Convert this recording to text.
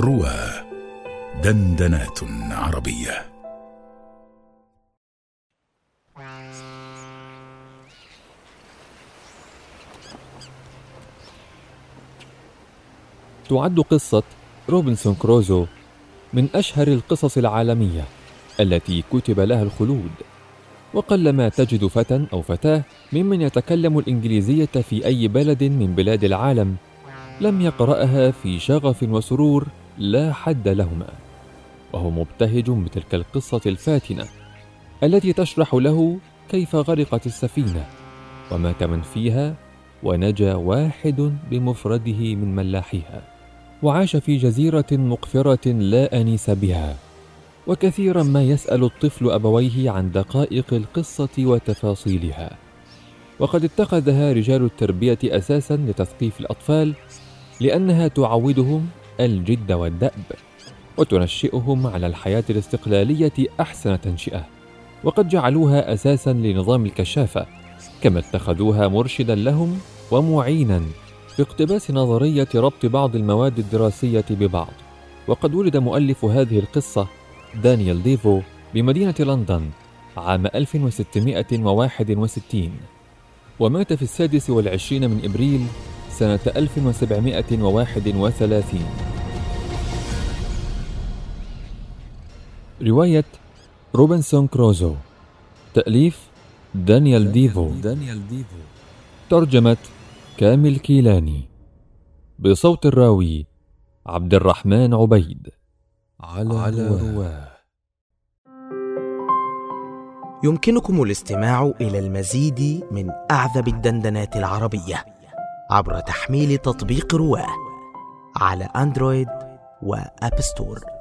روى دندنات عربية. تعد قصة روبنسون كروزو من أشهر القصص العالمية التي كتب لها الخلود. وقلما تجد فتى أو فتاة ممن يتكلم الإنجليزية في أي بلد من بلاد العالم لم يقرأها في شغف وسرور لا حد لهما وهو مبتهج بتلك القصة الفاتنة التي تشرح له كيف غرقت السفينة ومات من فيها ونجا واحد بمفرده من ملاحيها وعاش في جزيرة مقفرة لا أنيس بها وكثيرا ما يسأل الطفل أبويه عن دقائق القصة وتفاصيلها. وقد اتخذها رجال التربية أساسا لتثقيف الأطفال لأنها تعودهم الجد والدأب وتنشئهم على الحياة الاستقلالية أحسن تنشئة وقد جعلوها أساسا لنظام الكشافة كما اتخذوها مرشدا لهم ومعينا في اقتباس نظرية ربط بعض المواد الدراسية ببعض. وقد ولد مؤلف هذه القصة دانيال ديفو بمدينة لندن عام 1661 ومات في السادس والعشرين من إبريل سنة 1731 رواية روبنسون كروزو تأليف دانيال ديفو دانيال ديفو ترجمة كامل كيلاني بصوت الراوي عبد الرحمن عبيد. على, على رواه يمكنكم الاستماع إلى المزيد من أعذب الدندنات العربية. عبر تحميل تطبيق رواة على أندرويد وأب ستور.